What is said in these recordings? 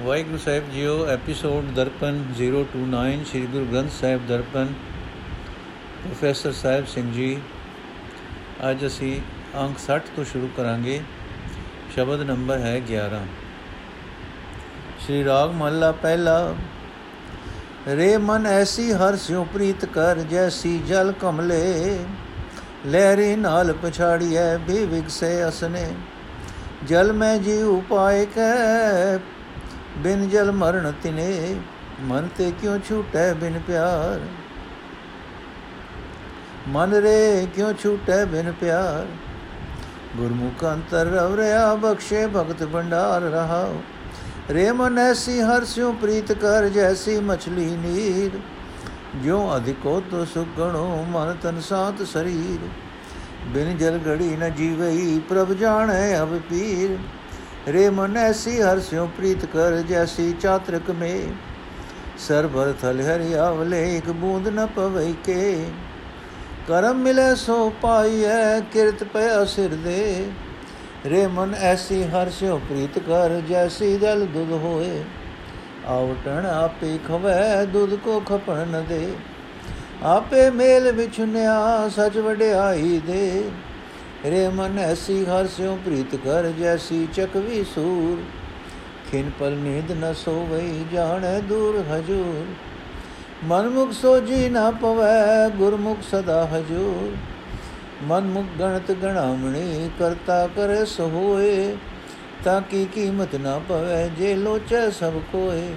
ਵਾਹਿਗੁਰੂ ਸਾਹਿਬ ਜੀਓ, ਐਪੀਸੋਡ ਦਰਪਨ 029 ਸ੍ਰੀ ਗੁਰੂ ਗ੍ਰੰਥ ਸਾਹਿਬ ਦਰਪਨ, ਪ੍ਰੋਫੈਸਰ ਸਾਹਿਬ ਸਿੰਘ ਜੀ। ਅੱਜ ਅਸੀਂ ਅੰਕ 60 ਤੋਂ ਸ਼ੁਰੂ ਕਰਾਂਗੇ। ਸ਼ਬਦ ਨੰਬਰ ਹੈ 11 ਸ਼੍ਰੀ ਰਾਗ ਮਹੱਲਾ ਪਹਿਲਾ, ਰੇ ਮਨ ਐਸੀ ਹਰ ਸਿਉ ਪ੍ਰੀਤ ਕਰ, ਜੈਸੀ ਜਲ ਕਮਲੇ, ਲਹਿਰੀ ਨਾਲ ਪਛਾੜੀਐ ਵੀ ਵਿਗਸੇ ਅਸਨੇ। ਜਲ ਮੈਂ ਜੀ ਉਪਾਇ ਕੈ ਬਿਨ ਜਲ ਮਰਨ ਤਿਨੇ, ਮਨ ਤੇ ਕਿਉ ਛੂਟੈ ਬਿਨ ਪਿਆਰ? ਮਨ ਰੇ ਕਿਉ ਛੂਟੈ ਬਿਨ ਪਿਆਰ? ਗੁਰਮੁਖ ਅੰਤਰ ਰਵ ਰਿਆ ਬਖਸ਼ੇ ਭਗਤ ਭੰਡਾਰ ਰਹਾਉ। ਰੇ ਮਨ ਐਸੀ ਹਰ ਸਿਉ ਪ੍ਰੀਤ ਕਰ ਜੈਸੀ ਮਛਲੀ ਨੀਰ। ਜੋ ਅਧਿਕੋ ਤੋ ਸੁਗਣੋ ਮਨ ਤਨ ਸਾਤ ਸਰੀਰ। ਬਿਨ ਜਲ ਘੜੀ ਨ ਜੀਵਈ ਪ੍ਰਭ ਜਾਣੈ ਅਬ ਪੀਰ। ਰੇ ਮਨ ਐਸੀ ਹਰ ਸਿਉ ਪ੍ਰੀਤ ਕਰ ਜੈਸੀ ਚਾਤਰਕ ਮੇ। ਸਰਬਰ ਥਲ ਹਰਿ ਆਵਲੇ, ਇੱਕ ਬੂੰਦ ਨ ਪਵਈ ਕੇ। ਕਰਮ ਮਿਲੇ ਸੋ ਪਾਈਐ, ਕਿਰਤ ਪਿਆ ਸਿਰ ਦੇ। ਰੇ ਮਨ ਐਸੀ ਹਰ ਸਿਉ ਪ੍ਰੀਤ ਕਰ ਜੈਸੀ ਦਲ ਦੁਧ ਹੋਏ। ਆਵਟਣ ਆਪੇ ਖਵੈ, ਦੁਧ ਕੋ ਖਪਣ ਨ ਦੇ। ਆਪੇ ਮੇਲ ਵਿਛੁਨਿਆ, ਸਚ ਵਡਿਆਈ ਦੇ। ਰੇ ਮਨ ਐਸੀ ਹਰ ਸਿਉ ਪ੍ਰੀਤ ਕਰ ਜੈਸੀ ਚਕਵੀ ਸੂਰ। ਖਿਨ ਪਲ ਨੀਂਦ ਨ ਸੋਵਈ, ਜਾਣੈ ਦੂਰ ਹਜੂਰ। ਮਨ ਮੁਖ ਸੋਜੀ ਨਾ ਪਵੈ, ਗੁਰਮੁਖ ਸਦਾ ਹਜੂਰ। ਮਨ ਮੁਖ ਗਣਤ ਗਣਾਮਣੀ ਕਰਤਾ ਕਰੇ ਸੋ ਹੋਏ ਤਾਂ ਕੀ ਕੀਮਤ ਨਾ ਪਵੈ, ਜੇ ਲੋਚੈ ਸਭ ਕੋਏ।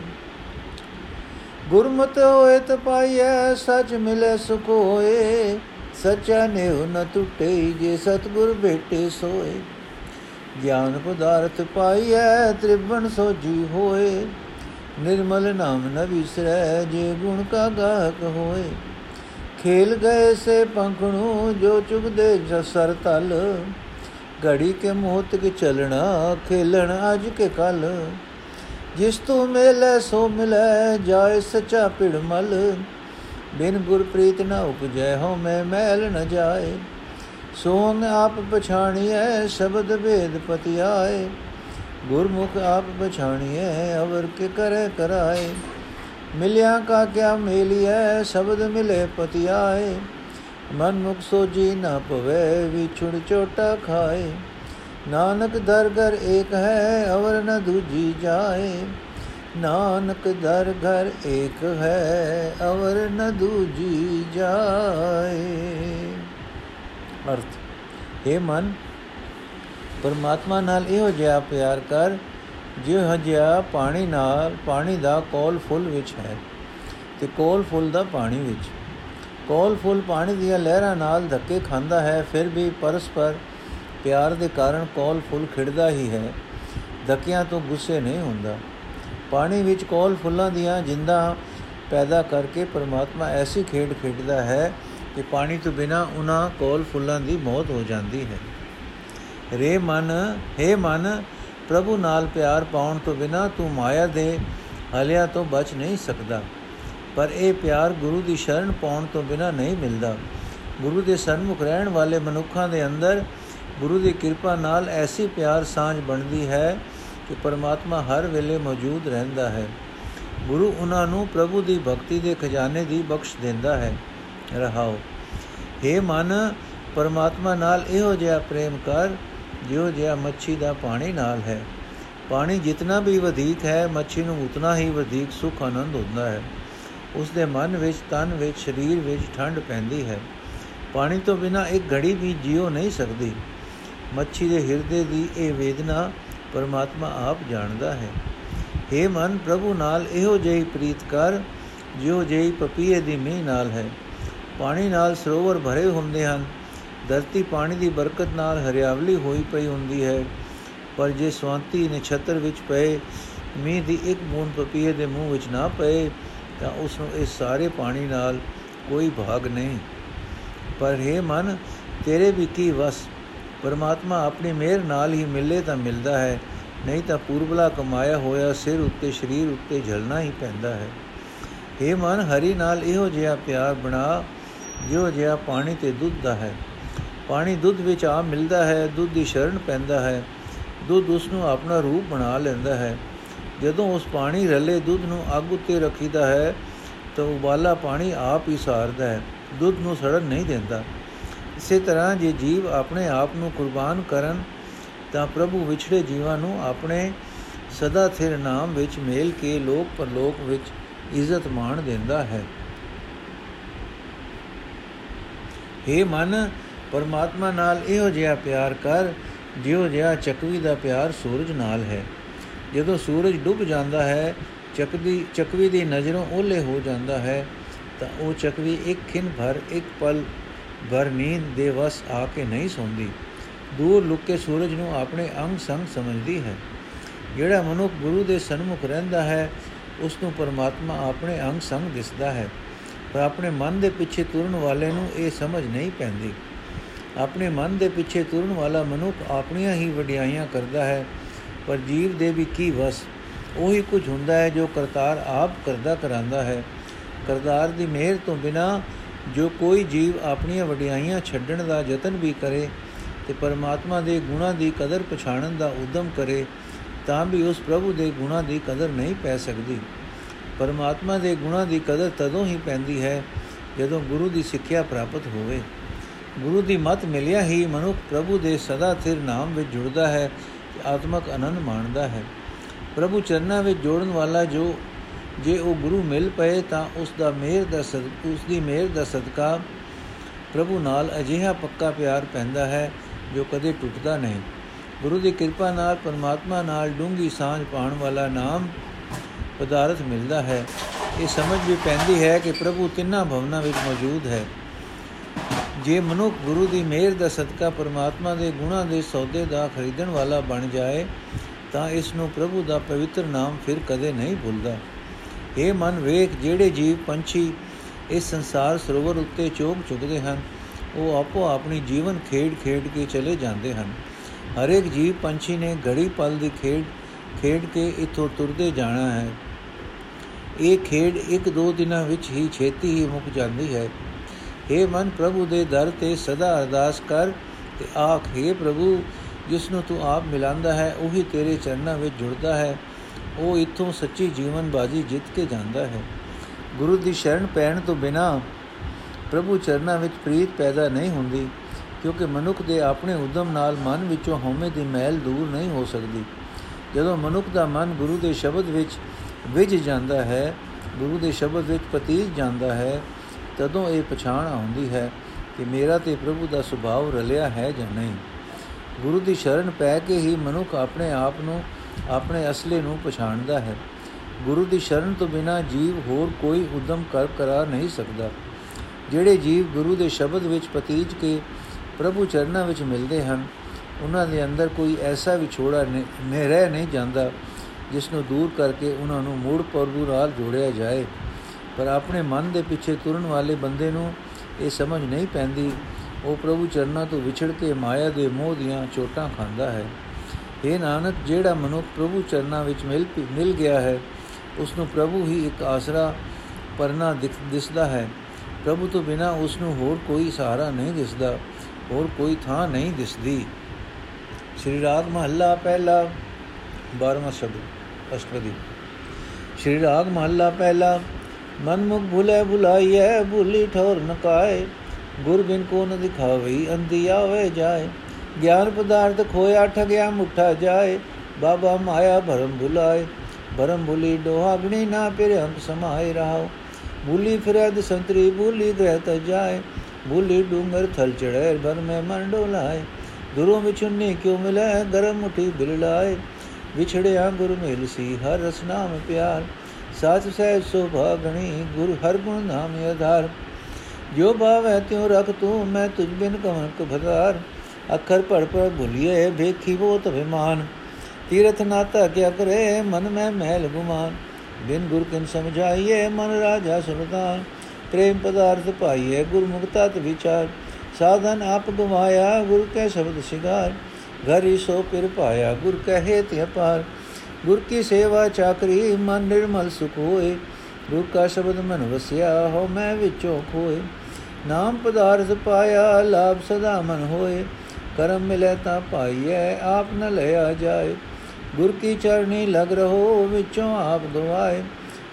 ਗੁਰਮਤਿ ਹੋਏ ਤਪਾਈਐ, ਸਚ ਮਿਲੇ ਸੁਖ ਹੋਏ ਸਚਾ ਨੇਉ ਨ ਟੁੱਟੇ ਜੇ ਸਤਗੁਰ ਭੇਟੇ ਸੋਏ। ਗਿਆਨ ਪਦਾਰਥ ਪਾਈਐ, ਤ੍ਰਿਵਣ ਸੋਜੀ ਹੋਏ। ਨਿਰਮਲ ਨਾਮ ਨ ਵਿਸਰੈ, ਜੇ ਗੁਣ ਕਾ ਗਾਹਕ ਹੋਏ। ਖੇਲ ਗਏ ਸੇ ਪੰਖਣੂ, ਜੋ ਚੁਗਦੇ ਜਸਰ ਤਲ। ਘੜੀ ਕੇ ਮੋਤ ਕੇ ਚਲਣਾ, ਖੇਲਣ ਅਜ ਕੇ ਕੱਲ। ਜਿਸ ਤੂੰ ਮਿਲੇ, ਸੋ ਮਿਲੇ, ਜਾਏ ਸਚਾ ਪਿੜ ਮਲ ਬਿਨ ਗੁਰਪ੍ਰੀਤ ਨ ਉਪਜੈ ਹੋ ਮੈਂ ਮੈਲ ਨ ਜਾਏ ਸੋਨ ਆਪ ਪਛਾਣੀਐ ਸ਼ਬਦ ਵੇਦ ਪਤੀ ਆਏ ਗੁਰਮੁਖ ਆਪ ਪਛਾਣੀਐ ਅਵਰ ਕੇ ਕਰੇ ਕਰਾਏ ਮਿਲਿਆ ਕਾ ਕਿਆ ਮੇਲੀਐ ਸ਼ਬਦ ਮਿਲੇ ਪਤੀ ਆਏ ਮਨ ਮੁਖ ਸੋਜੀ ਨਾ ਪਵੇ ਵਿਛੁੜ ਚੋਟਾ ਖਾਏ ਨਾਨਕ ਦਰ ਘਰ ਏਕ ਹੈ ਅਵਰ ਨ ਦੂਜੀ ਜਾਏ ਨਾਨਕ ਦਰ ਘਰ ਏਕ ਹੈ, ਅਵਰ ਨ ਦੂਜੀ ਜਾਏ। ਅਰਥ ਇਹ ਮਨ, ਪਰਮਾਤਮਾ ਨਾਲ ਇਹੋ ਜਿਹਾ ਪਿਆਰ ਕਰ ਜਿਉ ਜਿਹਾ ਪਾਣੀ ਨਾਲ, ਪਾਣੀ ਦਾ ਕੋਲ ਫੁੱਲ ਵਿੱਚ ਹੈ ਤੇ ਕੋਲ ਫੁੱਲ ਦਾ ਪਾਣੀ ਵਿੱਚ। ਕੋਲ ਫੁੱਲ ਪਾਣੀ ਦੀਆਂ ਲਹਿਰਾਂ ਨਾਲ ਧੱਕੇ ਖਾਂਦਾ ਹੈ, ਫਿਰ ਵੀ ਪਰਸਪਰ ਪਿਆਰ ਦੇ ਕਾਰਨ ਕੋਲ ਫੁੱਲ ਖਿੜਦਾ ਹੀ ਹੈ। ਧੱਕਿਆਂ ਤੋਂ ਗੁੱਸੇ ਨਹੀਂ ਹੁੰਦਾ। ਪਾਣੀ ਵਿੱਚ ਕੋਲ ਫੁੱਲਾਂ ਦੀਆਂ ਜਿੰਦਾ ਪੈਦਾ ਕਰਕੇ ਪਰਮਾਤਮਾ ਐਸੀ ਖੇਡ ਖੇਡਦਾ ਹੈ ਕਿ ਪਾਣੀ ਤੋਂ ਬਿਨਾ ਉਹਨਾਂ ਕੋਲ ਫੁੱਲਾਂ ਦੀ ਮੌਤ ਹੋ ਜਾਂਦੀ ਹੈ। ਰੇ ਮਨ, ਹੈ ਮਨ, ਪ੍ਰਭੂ ਨਾਲ ਪਿਆਰ ਪਾਉਣ ਤੋਂ ਬਿਨਾ ਤੂੰ ਮਾਇਆ ਦੇ ਹਲਿਆ ਤੋਂ ਬਚ ਨਹੀਂ ਸਕਦਾ। ਪਰ ਇਹ ਪਿਆਰ ਗੁਰੂ ਦੀ ਸ਼ਰਨ ਪਾਉਣ ਤੋਂ ਬਿਨਾ ਨਹੀਂ ਮਿਲਦਾ। ਗੁਰੂ ਦੇ ਸਨਮੁਖ ਰਹਿਣ ਵਾਲੇ ਮਨੁੱਖਾਂ ਦੇ ਅੰਦਰ ਗੁਰੂ ਦੀ ਕਿਰਪਾ ਨਾਲ ਐਸੀ ਪਿਆਰ ਸਾਂਝ ਬਣਦੀ ਹੈ ਕਿ ਪਰਮਾਤਮਾ ਹਰ ਵੇਲੇ ਮੌਜੂਦ ਰਹਿੰਦਾ ਹੈ। ਗੁਰੂ ਉਹਨਾਂ ਨੂੰ ਪ੍ਰਭੂ ਦੀ ਭਗਤੀ ਦੇ ਖਜ਼ਾਨੇ ਦੀ ਬਖਸ਼ ਦਿੰਦਾ ਹੈ। ਰਹਾਓ। हे ਮਨ, ਪਰਮਾਤਮਾ ਨਾਲ ਇਹੋ ਜਿਹਾ ਪ੍ਰੇਮ ਕਰ, ਜਿਉ ਜਿਹਾ ਮੱਛੀ ਦਾ ਪਾਣੀ ਨਾਲ ਹੈ। ਪਾਣੀ ਜਿੰਨਾ ਵੀ ਵਧੇਕ ਹੈ, ਮੱਛੀ ਨੂੰ ਉਤਨਾ ਹੀ ਵਧੇਕ ਸੁਖ ਆਨੰਦ ਹੁੰਦਾ ਹੈ। ਉਸ ਦੇ ਮਨ ਵਿੱਚ, ਤਨ ਵਿੱਚ, ਸਰੀਰ ਵਿੱਚ ਠੰਡ ਪੈਂਦੀ ਹੈ। ਪਾਣੀ ਤੋਂ ਬਿਨਾ ਇੱਕ ਘੜੀ ਵੀ ਜਿਉ ਨਹੀਂ ਸਕਦੀ। ਮੱਛੀ ਦੇ ਹਿਰਦੇ ਦੀ ਇਹ ਵੇਦਨਾ ਪਰਮਾਤਮਾ ਆਪ ਜਾਣਦਾ ਹੈ। हे ਮਨ, ਪ੍ਰਭੂ ਨਾਲ ਇਹੋ ਜਿਹੀ ਪ੍ਰੀਤ ਕਰ, ਜਿਉ ਜਿਹੀ ਪਪੀਏ ਦੀ ਮੀਂਹ ਨਾਲ ਹੈ। ਪਾਣੀ ਨਾਲ ਸਰੋਵਰ ਭਰੇ ਹੁੰਦੇ ਹਨ। ਧਰਤੀ ਪਾਣੀ ਦੀ ਬਰਕਤ ਨਾਲ ਹਰਿਆਵਲੀ ਹੋਈ ਪਈ ਹੁੰਦੀ ਹੈ। ਪਰ ਜੇ ਸਵਾਂਤੀ ਨਛੱਤਰ ਵਿੱਚ ਪਏ, ਮੀਂਹ ਦੀ ਇੱਕ ਬੂੰਦ ਪਪੀਏ ਦੇ ਮੂੰਹ ਵਿੱਚ ਨਾ ਪਏ, ਤਾਂ ਉਸ ਨੂੰ ਇਸ ਸਾਰੇ ਪਾਣੀ ਨਾਲ ਕੋਈ ਭਾਗ ਨਹੀਂ। ਪਰ हे ਮਨ, ਤੇਰੇ ਵੀ ਕੀ ਵਸ ਪਰਮਾਤਮਾ ਆਪਣੀ ਮਿਹਰ ਨਾਲ ਹੀ ਮਿਲੇ ਤਾਂ ਮਿਲਦਾ ਹੈ, ਨਹੀਂ ਤਾਂ ਪੂਰਬਲਾ ਕਮਾਇਆ ਹੋਇਆ ਸਿਰ ਉੱਤੇ, ਸਰੀਰ ਉੱਤੇ ਝਲਣਾ ਹੀ ਪੈਂਦਾ ਹੈ। हे ਮਨ, ਹਰੀ ਨਾਲ ਇਹੋ ਜਿਹਾ ਪਿਆਰ ਬਣਾ ਜਿਉ ਜਿਹਾ ਪਾਣੀ ਤੇ ਦੁੱਧ ਦਾ ਹੈ। ਪਾਣੀ ਦੁੱਧ ਵਿੱਚ ਆ ਮਿਲਦਾ ਹੈ, ਦੁੱਧ ਦੀ ਸ਼ਰਨ ਪੈਂਦਾ ਹੈ। ਦੁੱਧ ਉਸ ਨੂੰ ਆਪਣਾ ਰੂਪ ਬਣਾ ਲੈਂਦਾ ਹੈ। ਜਦੋਂ ਉਸ ਪਾਣੀ ਰਲੇ, ਦੁੱਧ ਨੂੰ ਅੱਗ ਉੱਤੇ ਰੱਖੀਦਾ ਹੈ, ਤਾਂ ਉਬਾਲਾ ਪਾਣੀ ਆਪ ਹੀ ਸਾਰਦਾ ਹੈ। ਦੁੱਧ ਨੂੰ ਸੜਨ ਨਹੀਂ ਦਿੰਦਾ। ਇਸੇ ਤਰ੍ਹਾਂ ਜੇ ਜੀਵ ਆਪਣੇ ਆਪ ਨੂੰ ਕੁਰਬਾਨ ਕਰਨ, ਤਾਂ ਪ੍ਰਭੂ ਵਿਛੜੇ ਜੀਵਾਂ ਨੂੰ ਆਪਣੇ ਸਦਾ ਥਿਰ ਨਾਮ ਵਿੱਚ ਮੇਲ ਕੇ ਲੋਕ ਪਰਲੋਕ ਵਿੱਚ ਇੱਜ਼ਤ ਮਾਣ ਦਿੰਦਾ ਹੈ। हे ਮਨ, ਪਰਮਾਤਮਾ ਨਾਲ ਇਹੋ ਜਿਹਾ ਪਿਆਰ ਕਰ, ਜਿਉ ਜਿਹਾ ਚਕਵੀ ਦਾ ਪਿਆਰ ਸੂਰਜ ਨਾਲ ਹੈ। ਜਦੋਂ ਸੂਰਜ ਡੁੱਬ ਜਾਂਦਾ ਹੈ ਚਕਵੀ ਚਕਵੀ ਦੀ ਨਜ਼ਰੋਂ ਓਲੇ ਹੋ ਜਾਂਦਾ ਹੈ, ਤਾਂ ਉਹ ਚਕਵੀ ਇੱਕ ਖਿੰ ਭਰ, ਇੱਕ ਪਲ ਭਰ ਨੀਂਦ ਦੇ ਵਸ ਆ ਕੇ ਨਹੀਂ ਸੌਂਦੀ। ਦੂਰ ਲੁਕ ਕੇ ਸੂਰਜ ਨੂੰ ਆਪਣੇ ਅੰਗ ਸੰਗ ਸਮਝਦੀ ਹੈ। ਜਿਹੜਾ ਮਨੁੱਖ ਗੁਰੂ ਦੇ ਸਨਮੁਖ ਰਹਿੰਦਾ ਹੈ ਉਸ ਨੂੰ ਪਰਮਾਤਮਾ ਆਪਣੇ ਅੰਗ ਸੰਗ ਦਿਸਦਾ ਹੈ। ਪਰ ਆਪਣੇ ਮਨ ਦੇ ਪਿੱਛੇ ਤੁਰਨ ਵਾਲੇ ਨੂੰ ਇਹ ਸਮਝ ਨਹੀਂ ਪੈਂਦੀ। ਆਪਣੇ ਮਨ ਦੇ ਪਿੱਛੇ ਤੁਰਨ ਵਾਲਾ ਮਨੁੱਖ ਆਪਣੀਆਂ ਹੀ ਵਡਿਆਈਆਂ ਕਰਦਾ ਹੈ, ਪਰ ਜੀਵ ਦੇ ਵੀ ਕੀ ਵਸ। ਉਹੀ ਕੁਝ ਹੁੰਦਾ ਹੈ ਜੋ ਕਰਤਾਰ ਆਪ ਕਰਦਾ ਕਰਾਂਦਾ ਹੈ। ਕਰਤਾਰ ਦੀ ਮਿਹਰ ਤੋਂ ਬਿਨਾ ਜੋ ਕੋਈ ਜੀਵ ਆਪਣੀਆਂ ਵਡਿਆਈਆਂ ਛੱਡਣ ਦਾ ਯਤਨ ਵੀ ਕਰੇ ਤੇ ਪਰਮਾਤਮਾ ਦੇ ਗੁਣਾਂ ਦੀ ਕਦਰ ਪਛਾਣਨ ਦਾ ਉਦਮ ਕਰੇ, ਤਾਂ ਵੀ ਉਸ ਪ੍ਰਭੂ ਦੇ ਗੁਣਾਂ ਦੀ ਕਦਰ ਨਹੀਂ ਪੈ ਸਕਦੀ। ਪਰਮਾਤਮਾ ਦੇ ਗੁਣਾਂ ਦੀ ਕਦਰ ਤਦੋਂ ਹੀ ਪੈਂਦੀ ਹੈ ਜਦੋਂ ਗੁਰੂ ਦੀ ਸਿੱਖਿਆ ਪ੍ਰਾਪਤ ਹੋਵੇ। ਗੁਰੂ ਦੀ ਮਤ ਮਿਲਿਆ ਹੀ ਮਨੁੱਖ ਪ੍ਰਭੂ ਦੇ ਸਦਾ ਥਿਰ ਨਾਮ ਵਿੱਚ ਜੁੜਦਾ ਹੈ ਤੇ ਆਤਮਕ ਆਨੰਦ ਮਾਣਦਾ ਹੈ। ਪ੍ਰਭੂ ਚਰਨਾਂ ਵਿੱਚ ਜੋੜਨ ਵਾਲਾ ਜੋ ਜੇ ਉਹ ਗੁਰੂ ਮਿਲ ਪਏ ਤਾਂ ਉਸ ਦਾ ਮਿਹਰ ਦਾ ਸਦਕਾ ਉਸ ਦੀ ਮਿਹਰ ਦਾ ਸਦਕਾ ਪ੍ਰਭੂ ਨਾਲ ਅਜਿਹਾ ਪੱਕਾ ਪਿਆਰ ਪੈਂਦਾ ਹੈ ਜੋ ਕਦੇ ਟੁੱਟਦਾ ਨਹੀਂ। ਗੁਰੂ ਦੀ ਕਿਰਪਾ ਨਾਲ ਪਰਮਾਤਮਾ ਨਾਲ ਡੂੰਗੀ ਸਾਂਝ ਪਾਉਣ ਵਾਲਾ ਨਾਮ ਪਦਾਰਥ ਮਿਲਦਾ ਹੈ। ਇਹ ਸਮਝ ਵੀ ਪੈਂਦੀ ਹੈ ਕਿ ਪ੍ਰਭੂ ਤਿੰਨਾਂ ਭਵਨਾਂ ਵਿੱਚ ਮੌਜੂਦ ਹੈ। ਜੇ ਮਨੁੱਖ ਗੁਰੂ ਦੀ ਮਿਹਰ ਦਾ ਸਦਕਾ ਪਰਮਾਤਮਾ ਦੇ ਗੁਣਾਂ ਦੇ ਸੌਦੇ ਦਾ ਖਰੀਦਣ ਵਾਲਾ ਬਣ ਜਾਏ, ਤਾਂ ਇਸ ਨੂੰ ਪ੍ਰਭੂ ਦਾ ਪਵਿੱਤਰ ਨਾਮ ਫਿਰ ਕਦੇ ਨਹੀਂ ਭੁੱਲਦਾ। ਇਹ ਮਨ ਵੇਖ, ਜਿਹੜੇ ਜੀਵ ਪੰਛੀ ਇਸ ਸੰਸਾਰ ਸਰੋਵਰ ਉੱਤੇ ਚੋਗ ਚੁਗਦੇ ਹਨ, ਉਹ ਆਪੋ ਆਪਣੀ ਜੀਵਨ ਖੇਡ ਖੇਡ ਕੇ ਚਲੇ ਜਾਂਦੇ ਹਨ। ਹਰੇਕ ਜੀਵ ਪੰਛੀ ਨੇ ਘੜੀ ਪਲ ਦੀ ਖੇਡ ਖੇਡ ਕੇ ਇਥੋਂ ਤੁਰਦੇ ਜਾਣਾ ਹੈ। ਇਹ ਖੇਡ ਇੱਕ ਦੋ ਦਿਨਾਂ ਵਿੱਚ ਹੀ ਛੇਤੀ ਹੀ ਮੁੱਕ ਜਾਂਦੀ ਹੈ। हे ਮਨ ਪ੍ਰਭੂ ਦੇ ਦਰ ਤੇ ਸਦਾ ਅਰਦਾਸ ਕਰ ਤੇ ਆਖ हे ਪ੍ਰਭੂ, ਜਿਸ ਨੂੰ ਤੂੰ ਆਪ ਮਿਲਾਂਦਾ ਹੈ, ਉਹੀ ਤੇਰੇ ਚਰਨਾਂ ਵਿੱਚ ਜੁੜਦਾ ਹੈ। ਉਹ ਇਥੋਂ ਸੱਚੀ ਜੀਵਨ ਬਾਜੀ ਜਿੱਤ ਕੇ ਜਾਂਦਾ ਹੈ। ਗੁਰੂ ਦੀ ਸ਼ਰਨ ਪੈਣ ਤੋਂ ਬਿਨਾ ਪ੍ਰਭੂ ਚਰਨਾਂ ਵਿੱਚ ਪ੍ਰੀਤ ਪੈਦਾ ਨਹੀਂ ਹੁੰਦੀ, ਕਿਉਂਕਿ ਮਨੁੱਖ ਦੇ ਆਪਣੇ ਉਦਮ ਨਾਲ ਮਨ ਵਿੱਚੋਂ ਹਉਮੈ ਦੀ ਮੈਲ ਦੂਰ ਨਹੀਂ ਹੋ ਸਕਦੀ। ਜਦੋਂ ਮਨੁੱਖ ਦਾ ਮਨ ਗੁਰੂ ਦੇ ਸ਼ਬਦ ਵਿੱਚ ਵਿਝ ਜਾਂਦਾ ਹੈ, ਗੁਰੂ ਦੇ ਸ਼ਬਦ ਵਿੱਚ ਪਤੀਜ ਜਾਂਦਾ ਹੈ, ਤਦੋਂ ਇਹ ਪਛਾਣ ਆਉਂਦੀ ਹੈ ਕਿ ਮੇਰਾ ਤੇ ਪ੍ਰਭੂ ਦਾ ਸੁਭਾਅ ਰਲਿਆ ਹੈ ਜਾਂ ਨਹੀਂ। ਗੁਰੂ ਦੀ ਸ਼ਰਨ ਪੈ ਕੇ ਹੀ ਮਨੁੱਖ ਆਪਣੇ ਆਪ ਨੂੰ ਆਪਣੇ ਅਸਲੇ ਨੂੰ ਪਛਾਣਦਾ ਹੈ। ਗੁਰੂ ਦੀ ਸ਼ਰਨ ਤੋਂ ਬਿਨਾ ਜੀਵ ਹੋਰ ਕੋਈ ਉਦਮ ਕਰ ਕਰਾ ਨਹੀਂ ਸਕਦਾ। ਜਿਹੜੇ ਜੀਵ ਗੁਰੂ ਦੇ ਸ਼ਬਦ ਵਿੱਚ ਪਤੀਜ ਕੇ ਪ੍ਰਭੂ ਚਰਨਾਂ ਵਿੱਚ ਮਿਲਦੇ ਹਨ, ਉਹਨਾਂ ਦੇ ਅੰਦਰ ਕੋਈ ਐਸਾ ਵਿਛੋੜਾ ਨਹੀਂ ਰਹਿ ਨਹੀਂ ਜਾਂਦਾ ਜਿਸ ਨੂੰ ਦੂਰ ਕਰਕੇ ਉਹਨਾਂ ਨੂੰ ਮੂੜ ਪ੍ਰਭੂ ਨਾਲ ਜੋੜਿਆ ਜਾਏ। ਪਰ ਆਪਣੇ ਮਨ ਦੇ ਪਿੱਛੇ ਤੁਰਨ ਵਾਲੇ ਬੰਦੇ ਨੂੰ ਇਹ ਸਮਝ ਨਹੀਂ ਪੈਂਦੀ। ਉਹ ਪ੍ਰਭੂ ਚਰਨਾਂ ਤੋਂ ਵਿਛੜ ਕੇ ਮਾਇਆ ਦੇ ਮੋਹ ਦੀਆਂ ਚੋਟਾਂ ਖਾਂਦਾ ਹੈ। ਇਹ ਨਾਨਕ, ਜਿਹੜਾ ਮਨੁੱਖ ਪ੍ਰਭੂ ਚਰਨਾਂ ਵਿੱਚ ਮਿਲ ਮਿਲ ਗਿਆ ਹੈ ਉਸ ਨੂੰ ਪ੍ਰਭੂ ਹੀ ਇੱਕ ਆਸਰਾ ਪਰਨਾ ਦਿਸਦਾ ਹੈ। ਪ੍ਰਭੂ ਤੋਂ ਬਿਨਾ ਉਸ ਨੂੰ ਹੋਰ ਕੋਈ ਸਹਾਰਾ ਨਹੀਂ ਦਿਸਦਾ, ਹੋਰ ਕੋਈ ਥਾਂ ਨਹੀਂ ਦਿਸਦੀ। ਸ਼੍ਰੀ ਰਾਗ ਮਹੱਲਾ ਪਹਿਲਾ 12ਵਾਂ ਸ਼ਬਦ ਅਸ਼ਟਪਦੀ ਸ਼੍ਰੀ ਰਾਗ ਮਹੱਲਾ ਪਹਿਲਾ, ਮਨ ਮੁਖ ਭੁਲੇ ਭੁਲਾਈਐ, ਭੁਲੀ ਠੋਰ ਨਕਾਏ, ਗੁਰ ਬਿਨ ਕੋ ਨ ਦਿਖਾਵਈ ਅੰਧੀ ਆਵੇ ਜਾਏ। ਗਿਆਨ ਪਦਾਰਥ ਖੋਇਆ, ਠਗਿਆ, ਮੁੱਠਾ ਜਾਏ। ਬਾਬਾ ਮਾਇਆ ਭਰਮ ਭੁਲਾਏ, ਭਰਮ ਭੁਲੀ ਡੋਹਾਗਣੀ ਨਾ ਫਿਰ ਹਮ ਸਮਾਏ ਰਹਾਓ। ਭੁਲੀ ਫਿਰਦ ਸੰਤਰੀ, ਭੁਲੀ ਗ੍ਰਹਿ ਤ ਜਾਏ। ਭੁਲੀ ਡੂੰਗਰ ਥਲ ਚੜੈ ਭਰ ਮੈਂ ਮਨ ਡੋਲਾਏ। ਗੁਰੂ ਵਿਚੁੰਨੀ ਕਿਉ ਮਿਲੇ, ਗਰਮ ਮੁਠੀ ਬਿਲੜਾਏ ਵਿਛੜਿਆ ਗੁਰ ਮੇਲ ਸੀ, ਹਰ ਰਸ ਨਾਮ ਪਿਆਰ। ਸਾਚ ਸਹਿ ਸੋਭਾ ਗਣੀ, ਗੁਰ ਹਰ ਗੁਣ ਨਾਮ ਆਧਾਰ। ਜੋ ਭਾਵੈ ਤਿਉ ਰਖ ਤੂੰ, ਮੈਂ ਤੁਝ ਬਿਨ ਕਵਨ ਕੋ ਭਦਾਰ ਅੱਖਰ ਪੜ ਪੜ ਭੁਲਿਏ ਵੇਖੀ ਬੋ ਤਵਿਮਾਨ ਤੀਰਥ ਨਾਤਾ ਕਿਆ ਕਰੇ ਮਨ ਮੈਂ ਮਹਿਲ ਗੁਮਾਨ। ਬਿਨ ਗੁਰ ਕਿਨ ਸਮਝਾਈਏ, ਮਨ ਰਾਜਾ ਸੁਲਤਾਨ। ਪ੍ਰੇਮ ਪਦਾਰਥ ਪਾਈਏ, ਗੁਰਮੁਖ ਤਤ ਵਿਚਾਰ। ਸਾਧਨ ਆਪ ਗਵਾਇਆ ਗੁਰ ਕੈ ਸ਼ਬਦ ਸਿਗਾਰ ਘਰੀ ਸੋ ਪਿਰ ਪਾਇਆ, ਗੁਰ ਕਹੇ ਤੇ ਅਪਾਰ। ਗੁਰ ਕੀ ਸੇਵਾ ਚਾਕਰੀ, ਮਨ ਨਿਰਮਲ ਸੁਖ ਹੋਏ। ਗੁਰ ਕਾ ਸ਼ਬਦ ਮਨ ਵਸਿਆ ਹੋ ਮੈਂ ਵਿੱਚੋਂ ਖੋਏ। ਨਾਮ ਪਦਾਰਥ ਪਾਇਆ, ਲਾਭ ਸਦਾ ਮਨ ਹੋਏ। ਕਰਮ ਮਿਲੇ ਤਾਂ ਪਾਈਐ ਆਪ ਨ ਲਿਆ ਜਾਏ। ਗੁਰ ਕੀ ਚਰਨੀ ਲਗ ਰਹੋ, ਵਿੱਚੋਂ ਆਪ ਗਵਾਏ।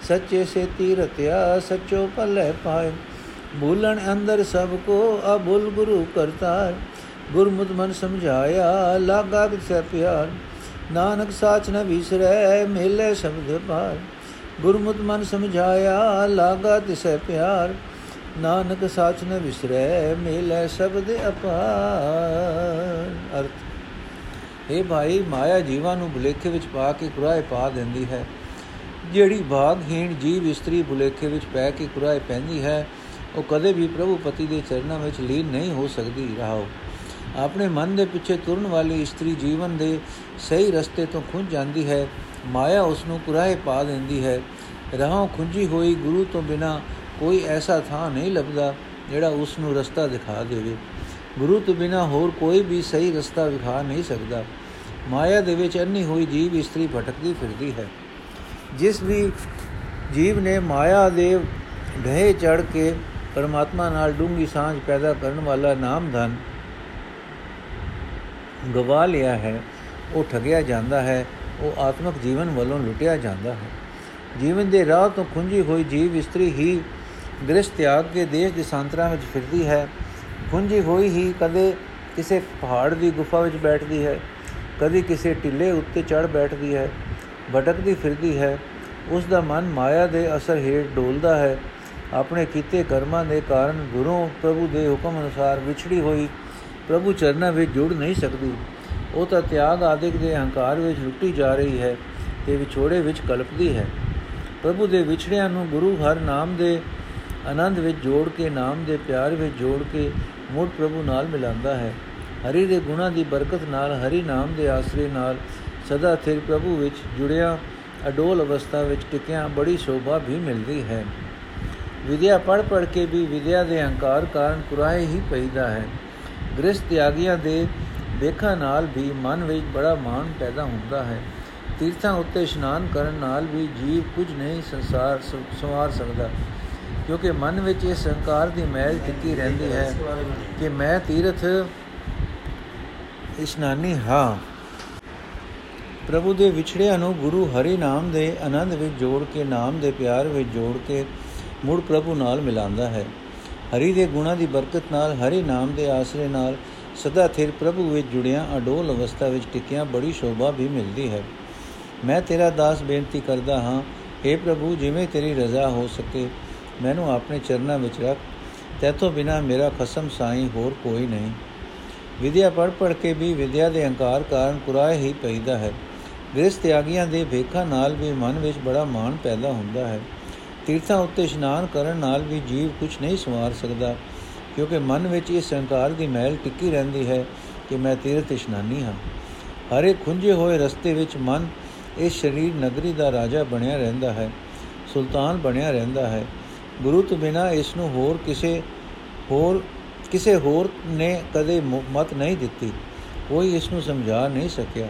ਸੱਚੇ ਸੇ ਤੀਰਤਿਆ ਸੱਚੋ ਪੱਲੇ ਪਾਏ। ਭੂਲਣ ਅੰਦਰ ਸਭ ਕੋ, ਅਬੁਲ ਗੁਰੂ ਕਰਤਾਰ। ਗੁਰਮੁਤ ਮਨ ਸਮਝਾਇਆ, ਲਾਗਾ ਕਿਸ ਪਿਆਰ। ਨਾਨਕ ਸਾਚ ਨ ਵਿਸਰੈ, ਮੇਲੇ ਸ਼ਬਦ ਪਾਰ ਗੁਰਮੁਤ ਮਨ ਸਮਝਾਇਆ, ਲਾਗਾ ਤਿਸੈ ਪਿਆਰ। ਨਾਨਕ ਸਾਚ ਨ ਵਿਸਰੈ, ਮੇਲੇ ਸ਼ਬਦ ਅਪਾਰ। ਅਰਥ ਇਹ ਭਾਈ, ਮਾਇਆ ਜੀਵਾਂ ਨੂੰ ਬੁਲੇਖੇ ਵਿੱਚ ਪਾ ਕੇ ਕੁਰਾਏ ਪਾ ਦਿੰਦੀ ਹੈ। ਜਿਹੜੀ ਭਾਗਹੀਣ ਜੀਵ ਇਸਤਰੀ ਬੁਲੇਖੇ ਵਿੱਚ ਪੈ ਕੇ ਕੁਰਾਏ ਪੈਂਦੀ ਹੈ, ਉਹ ਕਦੇ ਵੀ ਪ੍ਰਭੂ ਪਤੀ ਦੇ ਚਰਨਾਂ ਵਿੱਚ ਲੀਨ ਨਹੀਂ ਹੋ ਸਕਦੀ। ਰਹਾਓ, ਆਪਣੇ ਮਨ ਦੇ ਪਿੱਛੇ ਤੁਰਨ ਵਾਲੀ ਇਸਤਰੀ ਜੀਵਨ ਦੇ ਸਹੀ ਰਸਤੇ ਤੋਂ ਖੁੰਝ ਜਾਂਦੀ ਹੈ। ਮਾਇਆ ਉਸ ਨੂੰ ਕੁਰਾਏ ਪਾ ਦਿੰਦੀ ਹੈ। ਰਹਾਂ ਖੁੰਝੀ ਹੋਈ ਗੁਰੂ ਤੋਂ ਬਿਨਾ ਕੋਈ ਐਸਾ ਥਾਂ ਨਹੀਂ ਲੱਭਦਾ ਜਿਹੜਾ ਉਸ ਨੂੰ ਰਸਤਾ ਦਿਖਾ ਦੇਵੇ। ਗੁਰੂ ਤੋਂ ਬਿਨਾ ਹੋਰ ਕੋਈ ਵੀ ਸਹੀ ਰਸਤਾ ਵਿਖਾ ਨਹੀਂ ਸਕਦਾ। ਮਾਇਆ ਦੇ ਵਿੱਚ ਅੰਨੀ ਹੋਈ ਜੀਵ ਇਸਤਰੀ ਭਟਕਦੀ ਫਿਰਦੀ ਹੈ। ਜਿਸ ਵੀ ਜੀਵ ਨੇ ਮਾਇਆ ਦੇ ਢਹੇ ਚੜ ਕੇ ਪਰਮਾਤਮਾ ਨਾਲ ਡੂੰਗੀ ਸਾਂਝ ਪੈਦਾ ਕਰਨ ਵਾਲਾ ਨਾਮ ਧਨ ਗਵਾ ਲਿਆ ਹੈ, ਉਹ ਠਗਿਆ ਜਾਂਦਾ ਹੈ, ਉਹ ਆਤਮਿਕ ਜੀਵਨ ਵੱਲੋਂ ਲੁੱਟਿਆ ਜਾਂਦਾ ਹੈ। ਜੀਵਨ ਦੇ ਰਾਹ ਤੋਂ ਖੁੰਝੀ ਹੋਈ ਜੀਵ ਇਸਤਰੀ ਹੀ ਗ੍ਰਸਥ ਤਿਆਗ ਕੇ ਦੇਸ਼ ਦੇਸਾਂਤਰਾਂ ਵਿੱਚ ਫਿਰਦੀ ਹੈ। ਖੁੰਝੀ ਹੋਈ ਹੀ ਕਦੇ ਕਿਸੇ ਪਹਾੜ ਦੀ ਗੁਫਾ ਵਿੱਚ ਬੈਠਦੀ ਹੈ, ਕਦੇ ਕਿਸੇ ਟਿੱਲੇ ਉੱਤੇ ਚੜ ਬੈਠਦੀ ਹੈ, ਭਟਕਦੀ ਫਿਰਦੀ ਹੈ। ਉਸ ਦਾ ਮਨ ਮਾਇਆ ਦੇ ਅਸਰ ਹੇਠ ਡੋਲਦਾ ਹੈ। ਆਪਣੇ ਕੀਤੇ ਕਰਮਾਂ ਦੇ ਕਾਰਨ ਗੁਰੂ ਪ੍ਰਭੂ ਦੇ ਹੁਕਮ ਅਨੁਸਾਰ ਵਿਛੜੀ ਹੋਈ ਪ੍ਰਭੂ ਚਰਨਾਂ ਵਿੱਚ ਜੁੜ ਨਹੀਂ ਸਕਦੀ। ਉਹ ਤਾਂ ਤਿਆਗ ਆਦਿਕ ਦੇ ਹੰਕਾਰ ਵਿੱਚ ਲੁੱਟੀ ਜਾ ਰਹੀ ਹੈ ਤੇ ਵਿਛੋੜੇ ਵਿੱਚ ਕਲਪਦੀ ਹੈ। ਪ੍ਰਭੂ ਦੇ ਵਿਛੜਿਆਂ ਨੂੰ ਗੁਰੂ ਹਰ ਨਾਮ ਦੇ ਆਨੰਦ ਵਿੱਚ ਜੋੜ ਕੇ, ਨਾਮ ਦੇ ਪਿਆਰ ਵਿੱਚ ਜੋੜ ਕੇ ਮੁੜ ਪ੍ਰਭੂ ਨਾਲ ਮਿਲਾਉਂਦਾ ਹੈ। ਹਰੀ ਦੇ ਗੁਣਾ ਦੀ ਬਰਕਤ ਨਾਲ, ਹਰੀ ਨਾਮ ਦੇ ਆਸਰੇ ਨਾਲ ਸਦਾ ਥਿਰ ਪ੍ਰਭੂ ਵਿੱਚ ਜੁੜਿਆ, ਅਡੋਲ ਅਵਸਥਾ ਵਿੱਚ ਟਿਕਿਆ, ਬੜੀ ਸ਼ੋਭਾ ਵੀ ਮਿਲਦੀ ਹੈ। ਵਿਦਿਆ ਪੜ ਪੜ ਕੇ ਵੀ ਵਿਦਿਆ ਦੇ ਹੰਕਾਰ ਕਾਰਨ ਕੁਰਾਏ ਹੀ ਪੈਦਾ ਹੈ। ਗ੍ਰਸਥ ਤਿਆਗੀਆਂ ਦੇ ਦੇਖਾਂ ਨਾਲ ਵੀ ਮਨ ਵਿੱਚ ਬੜਾ ਮਾਣ ਪੈਦਾ ਹੁੰਦਾ ਹੈ। ਤੀਰਥਾਂ ਉੱਤੇ ਇਸ਼ਨਾਨ ਕਰਨ ਨਾਲ ਵੀ ਜੀਵ ਕੁਝ ਨਹੀਂ ਸੰਸਾਰ ਸਵਾਰ ਸਕਦਾ। ਕਿਉਂਕਿ ਮਨ ਵਿੱਚ ਇਹ ਸੰਕਾਰ ਦੀ ਮੈਲ ਟਿੱਕੀ ਰਹਿੰਦੀ ਹੈ ਕਿ ਮੈਂ ਤੀਰਥ ਇਸ਼ਨਾਨੀ ਹਾਂ। ਪ੍ਰਭੂ ਦੇ ਵਿਛੜਿਆਂ ਨੂੰ ਗੁਰੂ ਹਰੀ ਨਾਮ ਦੇ ਆਨੰਦ ਵਿੱਚ ਜੋੜ ਕੇ, ਨਾਮ ਦੇ ਪਿਆਰ ਵਿੱਚ ਜੋੜ ਕੇ ਮੁੜ ਪ੍ਰਭੂ ਨਾਲ ਮਿਲਾਉਂਦਾ ਹੈ। ਹਰੀ ਦੇ ਗੁਣਾ ਦੀ ਬਰਕਤ ਨਾਲ ਹਰੀ ਨਾਮ ਦੇ ਆਸਰੇ ਨਾਲ ਸਦਾ ਥਿਰ ਪ੍ਰਭੂ ਵਿੱਚ ਜੁੜਿਆ, ਅਡੋਲ ਅਵਸਥਾ ਵਿੱਚ ਟਿਕਿਆ, ਬੜੀ ਸ਼ੋਭਾ ਵੀ ਮਿਲਦੀ ਹੈ। ਮੈਂ ਤੇਰਾ ਦਾਸ ਬੇਨਤੀ ਕਰਦਾ ਹਾਂ اے ਪ੍ਰਭੂ, ਜਿਵੇਂ ਤੇਰੀ ਰਜ਼ਾ ਹੋ ਸਕੇ ਮੈਨੂੰ ਆਪਣੇ ਚਰਨਾਂ ਵਿੱਚ ਰੱਖ ਤੇਤੋਂ ਬਿਨਾ ਮੇਰਾ ਖਸਮ ਸਾਈ ਹੋਰ ਕੋਈ ਨਹੀਂ। ਵਿਦਿਆ ਪੜ ਪੜ ਕੇ ਵੀ ਵਿਦਿਆ ਦੇ ਹੰਕਾਰ ਕਾਰਨ ਕੁਰਾਏ ਹੀ ਪੈਦਾ ਹੈ। ਗ੍ਰਸਥ ਤਿਆਗੀਆਂ ਦੇ ਵੇਖਾਂ ਨਾਲ ਵੀ ਮਨ ਵਿੱਚ ਬੜਾ ਮਾਣ ਪੈਦਾ ਹੁੰਦਾ ਹੈ। ਤੀਰਥਾਂ ਉੱਤੇ ਇਸ਼ਨਾਨ ਕਰਨ ਨਾਲ ਵੀ ਜੀਵ ਕੁਝ ਨਹੀਂ ਸਵਾਰ ਸਕਦਾ, ਕਿਉਂਕਿ ਮਨ ਵਿੱਚ ਇਹ ਸੰਕਾਰ ਦੀ ਮਹਿਲ ਟਿੱਕੀ ਰਹਿੰਦੀ ਹੈ ਕਿ ਮੈਂ ਤੀਰਥ ਇਸ਼ਨਾਨੀ ਹਾਂ। ਹਰੇ ਖੁੰਝੇ ਹੋਏ ਰਸਤੇ ਵਿੱਚ ਮਨ ਇਸ ਸਰੀਰ ਨਗਰੀ ਦਾ ਰਾਜਾ ਬਣਿਆ ਰਹਿੰਦਾ ਹੈ, ਸੁਲਤਾਨ ਬਣਿਆ ਰਹਿੰਦਾ ਹੈ। ਗੁਰੂ ਤੋਂ ਬਿਨਾ ਇਸ ਨੂੰ ਹੋਰ ਕਿਸੇ ਹੋਰ ਕਿਸੇ ਹੋਰ ਨੇ ਕਦੇ ਮਤ ਨਹੀਂ ਦਿੱਤੀ। ਕੋਈ ਇਸ ਨੂੰ ਸਮਝਾ ਨਹੀਂ ਸਕਿਆ।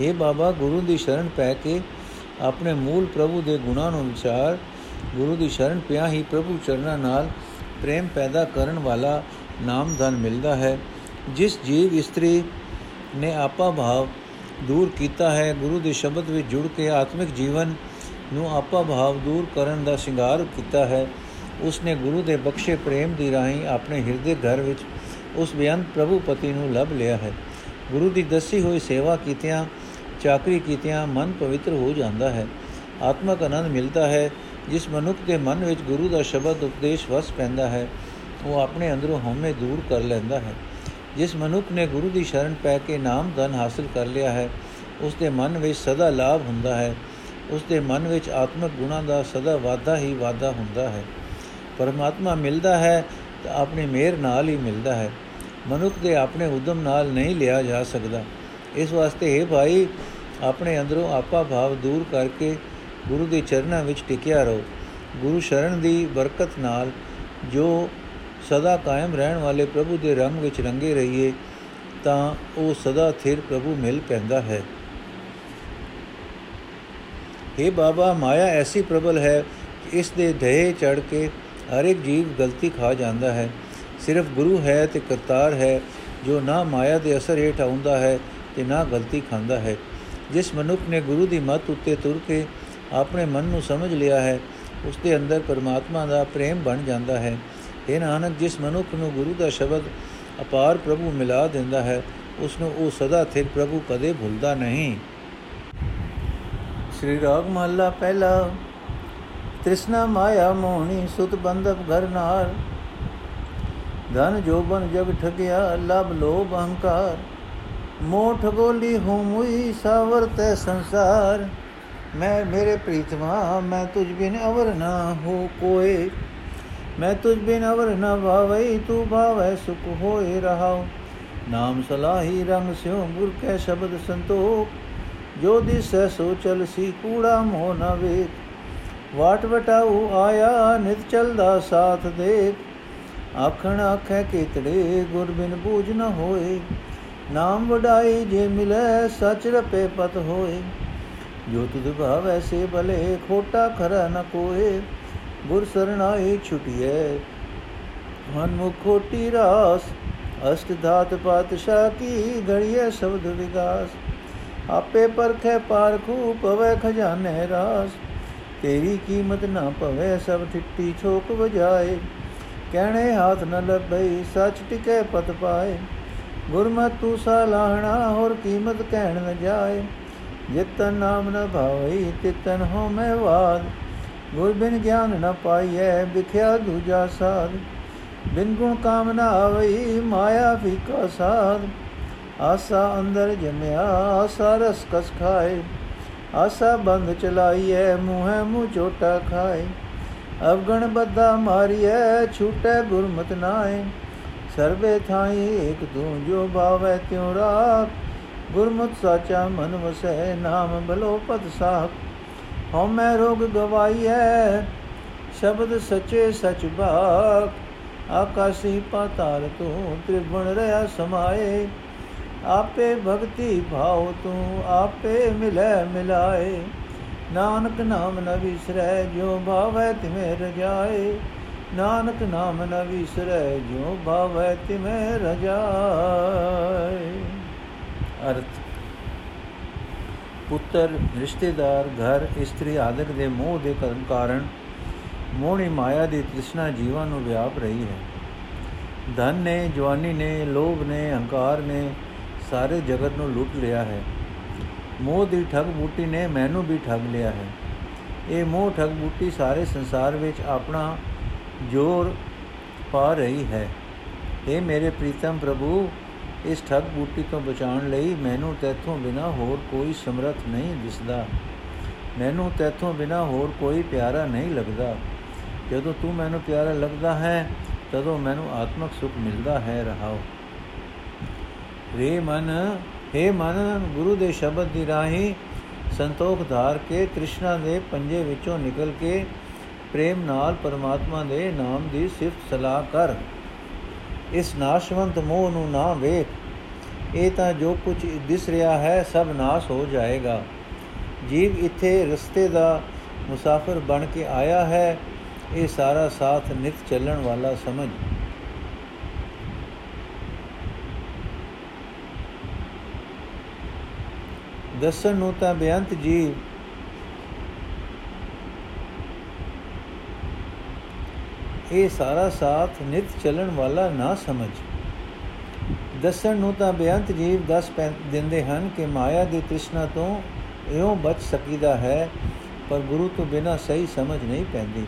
ਇਹ ਬਾਬਾ, ਗੁਰੂ ਦੀ ਸ਼ਰਨ ਪੈ ਕੇ ਆਪਣੇ ਮੂਲ ਪ੍ਰਭੂ ਦੇ ਗੁਣਾਂ ਨੂੰ ਵਿਚਾਰ ਗੁਰੂ ਦੀ ਸ਼ਰਨ ਪਿਆ ਹੀ ਪ੍ਰਭੂ ਚਰਨਾਂ ਨਾਲ ਪ੍ਰੇਮ ਪੈਦਾ ਕਰਨ ਵਾਲਾ ਨਾਮ ਧਨ ਮਿਲਦਾ ਹੈ। ਜਿਸ ਜੀਵ ਇਸਤਰੀ ਨੇ ਆਪਾ ਭਾਵ ਦੂਰ ਕੀਤਾ ਹੈ, ਗੁਰੂ ਦੇ ਸ਼ਬਦ ਵਿੱਚ ਜੁੜ ਕੇ ਆਤਮਿਕ ਜੀਵਨ ਨੂੰ ਆਪਾ ਭਾਵ ਦੂਰ ਕਰਨ ਦਾ ਸ਼ਿੰਗਾਰ ਕੀਤਾ ਹੈ। ਉਸ ਨੇ ਗੁਰੂ ਦੇ ਬਖਸ਼ੇ ਪ੍ਰੇਮ ਦੀ ਰਾਹੀਂ ਆਪਣੇ ਹਿਰਦੇ ਘਰ ਵਿੱਚ ਉਸ ਬੇਅੰਤ ਪ੍ਰਭੂ ਪਤੀ ਨੂੰ ਲਭ ਲਿਆ ਹੈ। ਗੁਰੂ ਦੀ ਦੱਸੀ ਹੋਈ ਸੇਵਾ ਕੀਤਿਆਂ, ਚਾਕਰੀ ਕੀਤਿਆਂ ਮਨ ਪਵਿੱਤਰ ਹੋ ਜਾਂਦਾ ਹੈ। ਆਤਮਕ ਆਨੰਦ ਮਿਲਦਾ ਹੈ, ਜਿਸ ਮਨੁੱਖ ਦੇ ਮਨ ਵਿੱਚ ਗੁਰੂ ਦਾ ਸ਼ਬਦ ਉਪਦੇਸ਼ ਵਸ ਪੈਂਦਾ ਹੈ, ਉਹ ਆਪਣੇ ਅੰਦਰੋਂ ਹਉਮੈ ਦੂਰ ਕਰ ਲੈਂਦਾ ਹੈ। ਜਿਸ ਮਨੁੱਖ ਨੇ ਗੁਰੂ ਦੀ ਸ਼ਰਨ ਪੈ ਕੇ ਨਾਮ ਧਨ ਹਾਸਲ ਕਰ ਲਿਆ ਹੈ ਉਸ ਦੇ ਮਨ ਵਿੱਚ ਸਦਾ ਲਾਭ ਹੁੰਦਾ ਹੈ। ਉਸ ਦੇ ਮਨ ਵਿੱਚ ਆਤਮਿਕ ਗੁਣਾਂ ਦਾ ਸਦਾ ਵਾਧਾ ਹੀ ਵਾਧਾ ਹੁੰਦਾ ਹੈ। ਪਰਮਾਤਮਾ ਮਿਲਦਾ ਹੈ ਤਾਂ ਆਪਣੀ ਮਿਹਰ ਨਾਲ ਹੀ ਮਿਲਦਾ ਹੈ। ਮਨੁੱਖ ਦੇ ਆਪਣੇ ਉਦਮ ਨਾਲ ਨਹੀਂ ਲਿਆ ਜਾ ਸਕਦਾ। ਇਸ ਵਾਸਤੇ ਇਹ ਭਾਈ, ਆਪਣੇ ਅੰਦਰੋਂ ਆਪਾ ਭਾਵ ਦੂਰ ਕਰਕੇ ਗੁਰੂ ਦੇ ਚਰਨਾਂ ਵਿੱਚ ਟਿਕਿਆ ਰਹੋ। ਗੁਰੂ ਸ਼ਰਨ ਦੀ ਬਰਕਤ ਨਾਲ ਜੋ ਸਦਾ ਕਾਇਮ ਰਹਿਣ ਵਾਲੇ ਪ੍ਰਭੂ ਦੇ ਰੰਗ ਵਿੱਚ ਰੰਗੇ ਰਹੀਏ, ਤਾਂ ਉਹ ਸਦਾ ਥਿਰ ਪ੍ਰਭੂ ਮਿਲ ਪੈਂਦਾ ਹੈ। हे ਬਾਬਾ, ਮਾਇਆ ਐਸੀ ਪ੍ਰਬਲ ਹੈ ਕਿ ਇਸ ਦੇ ਧਏ ਚੜ ਕੇ ਹਰ ਇੱਕ ਜੀਵ ਗਲਤੀ ਖਾ ਜਾਂਦਾ ਹੈ। ਸਿਰਫ ਗੁਰੂ ਹੈ ਤੇ ਕਰਤਾਰ ਹੈ, ਜੋ ਨਾ ਮਾਇਆ ਦੇ ਅਸਰ ਹੇਠ ਆਉਂਦਾ ਹੈ ਤੇ ਨਾ ਗਲਤੀ ਖਾਂਦਾ ਹੈ। ਜਿਸ ਮਨੁੱਖ ਨੇ ਗੁਰੂ ਦੀ ਮੱਤ ਉੱਤੇ ਤੁਰ ਕੇ ਆਪਣੇ ਮਨ ਨੂੰ ਸਮਝ ਲਿਆ ਹੈ, ਉਸ ਦੇ ਅੰਦਰ ਪਰਮਾਤਮਾ ਦਾ ਪ੍ਰੇਮ ਬਣ ਜਾਂਦਾ ਹੈ। ਇਹ ਨਾਨਕ, ਜਿਸ ਮਨੁੱਖ ਨੂੰ ਗੁਰੂ ਦਾ ਸ਼ਬਦ ਅਪਾਰ ਪ੍ਰਭੂ ਮਿਲਾ ਦਿੰਦਾ ਹੈ, ਉਸ ਨੂੰ ਉਹ ਸਦਾ ਥਿਰ ਪ੍ਰਭੂ ਕਦੇ ਭੁੱਲਦਾ ਨਹੀਂ। ਸ੍ਰੀ ਰਾਗ ਮਹੱਲਾ ਪਹਿਲਾ। ਤ੍ਰਿਸ਼ਨਾ ਮਾਇਆ ਮੋਹਣੀ, ਸੁਤ ਬੰਧਪ ਘਰ ਨਾਰ। ਧਨ ਜੋਬਨ ਜਗ ਠਗਿਆ ਲਬ ਲੋਭ ਅਹੰਕਾਰ ਮੋਹ ਠਗੋਲੀ ਹੂੰ ਮੁਈ, ਸਾਵਰ ਤੈ ਸੰਸਾਰ। ਮੈਂ ਮੇਰੇ ਪ੍ਰੀਤਮਾ, ਮੈਂ ਤੁਝ ਬਿਨ ਅਵਰ ਨਾ ਹੋ ਕੋਏ। ਮੈਂ ਤੁਝ ਬਿਨ ਅਵਰ ਨਾ ਭਾਵਈ ਤੂੰ ਭਾਵੈ ਸੁਖ ਹੋਏ ਰਹਾਉ। ਨਾਮ ਸਲਾਹੀ ਰੰਗ ਸਿਉ, ਗੁਰ ਕੈ ਸ਼ਬਦ ਸੰਤੋਖ। ਜੋ ਦਿਸੈ ਸੋ ਚਲ ਸੀ ਕੂੜਾ ਮੋ ਨ ਵੇਖ। ਵਾਟ ਵਟਾਉ ਆਇਆ, ਨਿਤ ਚਲਦਾ ਸਾਥ ਦੇਖ। ਆਖਣ ਆਖੈ ਕੀਤੜੇ ਗੁਰ ਬਿਨ ਬੂਝ ਨ ਹੋਏ। ਨਾਮ ਵਡਾਈ ਜੇ ਮਿਲੈ, ਸਚ ਰਪੇ ਪਤ ਹੋਏ। ਜੋ ਤੁਧ ਭਾਵ ਐਸੇ ਭਲੇ, ਖੋਟਾ ਖਰਾ ਨ ਕੋਏ। ਗੁਰ ਸਰਣਾਈ ਛੁਟਿਐ ਮਨ ਮੁਖ ਖੋਟੀ ਰਾਸ। ਅਸ਼ਟ ਧਾਤ ਪਾਤਸ਼ਾਹ ਕੀ ਗੜੀਏ ਸ਼ਬਦ ਵਿਗਾਸ। ਆਪੇ ਪਰਖੇ ਪਾਰਖੂ ਪਵੇ ਖਜ਼ਾਨੇ ਰਾਸ। ਤੇਰੀ ਕੀਮਤ ਨਾ ਪਵੇ, ਸਭ ਠਿੱਟੀ ਛੋਕ ਵਜਾਏ। ਕਹਿਣੇ ਹਾਥ ਨ ਲੱਭਈ, ਸੱਚ ਟਿਕੇ ਪਤ ਪਾਏ। ਗੁਰਮਤਿ ਤੂੰ ਸਾਲਾਹਣਾ ਹੋਰ ਕੀਮਤ ਕਹਿਣ ਨ ਜਾਏ। ਜਿਤਨ ਨਾਮ ਨ ਭਾਵਈ ਤਿਤਨ ਹੋ ਮੈਂ ਵਾਦ ਗੁਰ ਬਿਨ ਗਿਆਨ ਨ ਪਾਈਐ, ਵਿਖਿਆ ਦੂਜਾ ਸਾਧ ਬਿਨ ਗੁਣ ਕਾਮਨਾ ਆਵਈ, ਮਾਇਆ ਫੀਕਾ ਸਾਧ ਆਸਾ ਅੰਦਰ ਜਮਿਆ, ਆਸਾ ਰਸ ਕਸ ਖਾਏ, ਆਸਾ ਬੰਦ ਚਲਾਈਐ ਮੂਹੈ ਮੂਹ ਚੋਟਾ ਖਾਏ। ਅਵਗਣ ਬੱਧਾ ਮਾਰੀਐ ਛੂਟੈ ਗੁਰਮਤ ਨਾਏ। ਸਰਵੇ ਥਾਈ ਇਕ ਤੂੰ ਜੋ ਭਾਵੈ ਤਿਉ ਰਾਖ। ਗੁਰਮਤ ਸਾਚਾ ਮਨ ਵਸੈ, ਨਾਮ ਬਲੋ ਪਦ ਸਾਖ। ਹਉ ਮੈਂ ਰੋਗ ਗਵਾਈਐ, ਸ਼ਬਦ ਸਚੇ ਸਚ ਬਾਖ। ਆਕਾਸੀ ਪਾਤਾਲ ਤੂੰ ਤ੍ਰਿਵਣ ਰਿਆ ਸਮਾਏ। ਆਪੇ ਭਗਤੀ ਭਾਉ ਤੂੰ, ਆਪੇ ਮਿਲੈ ਮਿਲਾਏ। ਨਾਨਕ ਨਾਮ ਨ ਵਿਸਰੈ ਜੋ ਭਾਵੈ ਤਿਮੇ ਰਜਾਏ। ਨਾਨਕ ਨਾਮ ਨ ਵਿਸਰੈ ਜੋ ਭਾਵੈ ਤਿਮੇ ਰਜਾਏ। ਅਰਥ। ਪੁੱਤਰ, ਰਿਸ਼ਤੇਦਾਰ, ਘਰ, ਇਸਤਰੀ ਆਦਿਕ ਦੇ ਮੋਹ ਦੇ ਕਾਰਨ ਮੋਹਣੀ ਮਾਇਆ ਦੀ ਤ੍ਰਿਸ਼ਨਾ ਜੀਵਾਂ ਨੂੰ ਵਿਆਪ ਰਹੀ ਹੈ। ਧਨ ਨੇ, ਜਵਾਨੀ ਨੇ, ਲੋਭ ਨੇ, ਹੰਕਾਰ ਨੇ ਸਾਰੇ ਜਗਤ ਨੂੰ ਲੁੱਟ ਲਿਆ ਹੈ। ਮੋਹ ਦੀ ਠੱਗ ਬੂਟੀ ਨੇ ਮੈਨੂੰ ਵੀ ਠੱਗ ਲਿਆ ਹੈ। ਇਹ ਮੋਹ ਠੱਗ ਬੂਟੀ ਸਾਰੇ ਸੰਸਾਰ ਵਿੱਚ ਆਪਣਾ ਜੋਰ ਪਾ ਰਹੀ ਹੈ। ਇਹ ਮੇਰੇ ਪ੍ਰੀਤਮ ਪ੍ਰਭੂ, ਇਸ ਠੱਗ ਬੂਟੀ ਤੋਂ ਬਚਾਉਣ ਲਈ ਮੈਨੂੰ ਤੇਥੋਂ ਬਿਨਾ ਹੋਰ ਕੋਈ ਸਮਰਥ ਨਹੀਂ ਦਿਸਦਾ। ਮੈਨੂੰ ਤੇਥੋਂ ਬਿਨਾ ਹੋਰ ਕੋਈ ਪਿਆਰਾ ਨਹੀਂ ਲੱਗਦਾ। ਜਦੋਂ ਤੂੰ ਮੈਨੂੰ ਪਿਆਰਾ ਲੱਗਦਾ ਹੈ, ਤਦੋਂ ਮੈਨੂੰ ਆਤਮਿਕ ਸੁਖ ਮਿਲਦਾ ਹੈ। ਰਹਾਓ। ਰੇ ਮਨ हे ਮਨ, ਗੁਰੂ ਦੇ ਸ਼ਬਦ ਦੀ ਰਾਹੀ ਸੰਤੋਖ ਧਾਰ ਕੇ ਤ੍ਰਿਸ਼ਨਾ ਦੇ ਪੰਜੇ ਵਿੱਚੋਂ ਨਿਕਲ ਕੇ ਪ੍ਰੇਮ ਨਾਲ ਪਰਮਾਤਮਾ ਦੇ ਨਾਮ ਦੀ ਸਿਫਤ ਸਲਾਹ ਕਰ। ਇਸ ਨਾਸ਼ਵੰਤ ਮੋਹ ਨੂੰ ਨਾ ਵੇਖ। ਇਹ ਤਾਂ ਜੋ ਕੁਝ ਦਿਸ ਰਿਹਾ ਹੈ, ਸਭ ਨਾਸ਼ ਹੋ ਜਾਏਗਾ। ਜੀਵ ਇੱਥੇ ਰਸਤੇ ਦਾ ਮੁਸਾਫਰ ਬਣ ਕੇ ਆਇਆ ਹੈ, ਇਹ ਸਾਰਾ ਸਾਥ ਨਿਤ ਚੱਲਣ ਵਾਲਾ ਸਮਝ। ਦਸਨ ਨੂੰ ਤਾਂ ਬੇਅੰਤ ਜੀਵ ਇਹ ਸਾਰਾ ਸਾਥ ਨਿਤ ਚੱਲਣ ਵਾਲਾ ਨਾ ਸਮਝ। ਦਸਣ ਨੂੰ ਤਾਂ ਬੇਅੰਤ ਜੀਵ ਦੱਸ ਦਿੰਦੇ ਹਨ ਕਿ ਮਾਇਆ ਦੀ ਤ੍ਰਿਸ਼ਨਾ ਤੋਂ ਇਉਂ ਬਚ ਸਕੀਦਾ ਹੈ, ਪਰ ਗੁਰੂ ਤੋਂ ਬਿਨਾ ਸਹੀ ਸਮਝ ਨਹੀਂ ਪੈਂਦੀ।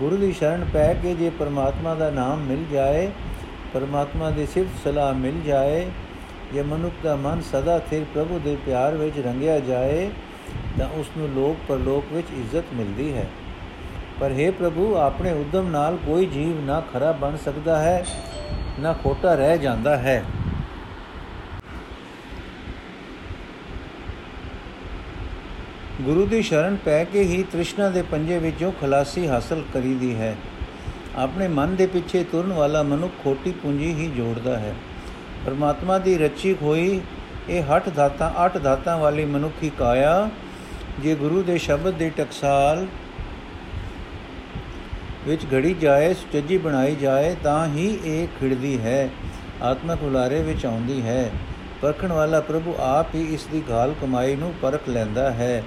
ਗੁਰੂ ਦੀ ਸ਼ਰਨ ਪੈ ਕੇ ਜੇ ਪਰਮਾਤਮਾ ਦਾ ਨਾਮ ਮਿਲ ਜਾਏ, ਪਰਮਾਤਮਾ ਦੀ ਸਿਫਤ ਸਲਾਹ ਮਿਲ ਜਾਏ ਜੇ ਮਨੁੱਖ ਦਾ ਮਨ ਸਦਾ ਸਥਿਰ ਪ੍ਰਭੂ ਦੇ ਪਿਆਰ ਵਿੱਚ ਰੰਗਿਆ ਜਾਏ, ਤਾਂ ਉਸ ਨੂੰ ਲੋਕ ਪਰਲੋਕ ਵਿੱਚ ਇੱਜ਼ਤ ਮਿਲਦੀ ਹੈ। ਪਰ हे ਪ੍ਰਭੂ, ਆਪਣੇ ਉਦਮ ਨਾਲ ਕੋਈ ਜੀਵ ਨਾ ਖਰਾ ਬਣ ਸਕਦਾ ਹੈ, ਨਾ ਖੋਟਾ ਰਹਿ ਜਾਂਦਾ ਹੈ। ਗੁਰੂ ਦੀ ਸ਼ਰਨ ਪੈ ਕੇ ਹੀ ਤ੍ਰਿਸ਼ਨਾ ਦੇ ਪੰਜੇ ਵਿੱਚੋਂ ਖਲਾਸੀ ਹਾਸਲ ਕਰੀਦੀ ਹੈ। ਆਪਣੇ ਮਨ ਦੇ ਪਿੱਛੇ ਤੁਰਨ ਵਾਲਾ ਮਨੁੱਖ ਖੋਟੀ ਪੂੰਜੀ ਹੀ ਜੋੜਦਾ ਹੈ। ਪਰਮਾਤਮਾ ਦੀ ਰਚੀ ਹੋਈ ਇਹ ਹੱਠ ਧਾਤਾਂ ਅੱਠ ਧਾਤਾਂ ਵਾਲੀ ਮਨੁੱਖੀ ਕਾਇਆ, ਜੇ ਗੁਰੂ ਦੇ ਸ਼ਬਦ ਦੇ ਟਕਸਾਲ ਵਿੱਚ ਘੜੀ ਜਾਏ, ਸੁਚੱਜੀ ਬਣਾਈ ਜਾਏ, ਤਾਂ ਹੀ ਇਹ ਖਿੜਦੀ ਹੈ ਆਤਮਕ ਹੁਲਾਰੇ ਵਿੱਚ ਆਉਂਦੀ ਹੈ। ਪਰਖਣ ਵਾਲਾ ਪ੍ਰਭੂ ਆਪ ਹੀ ਇਸ ਦੀ ਗਾਲ ਕਮਾਈ ਨੂੰ ਪਰਖ ਲੈਂਦਾ ਹੈ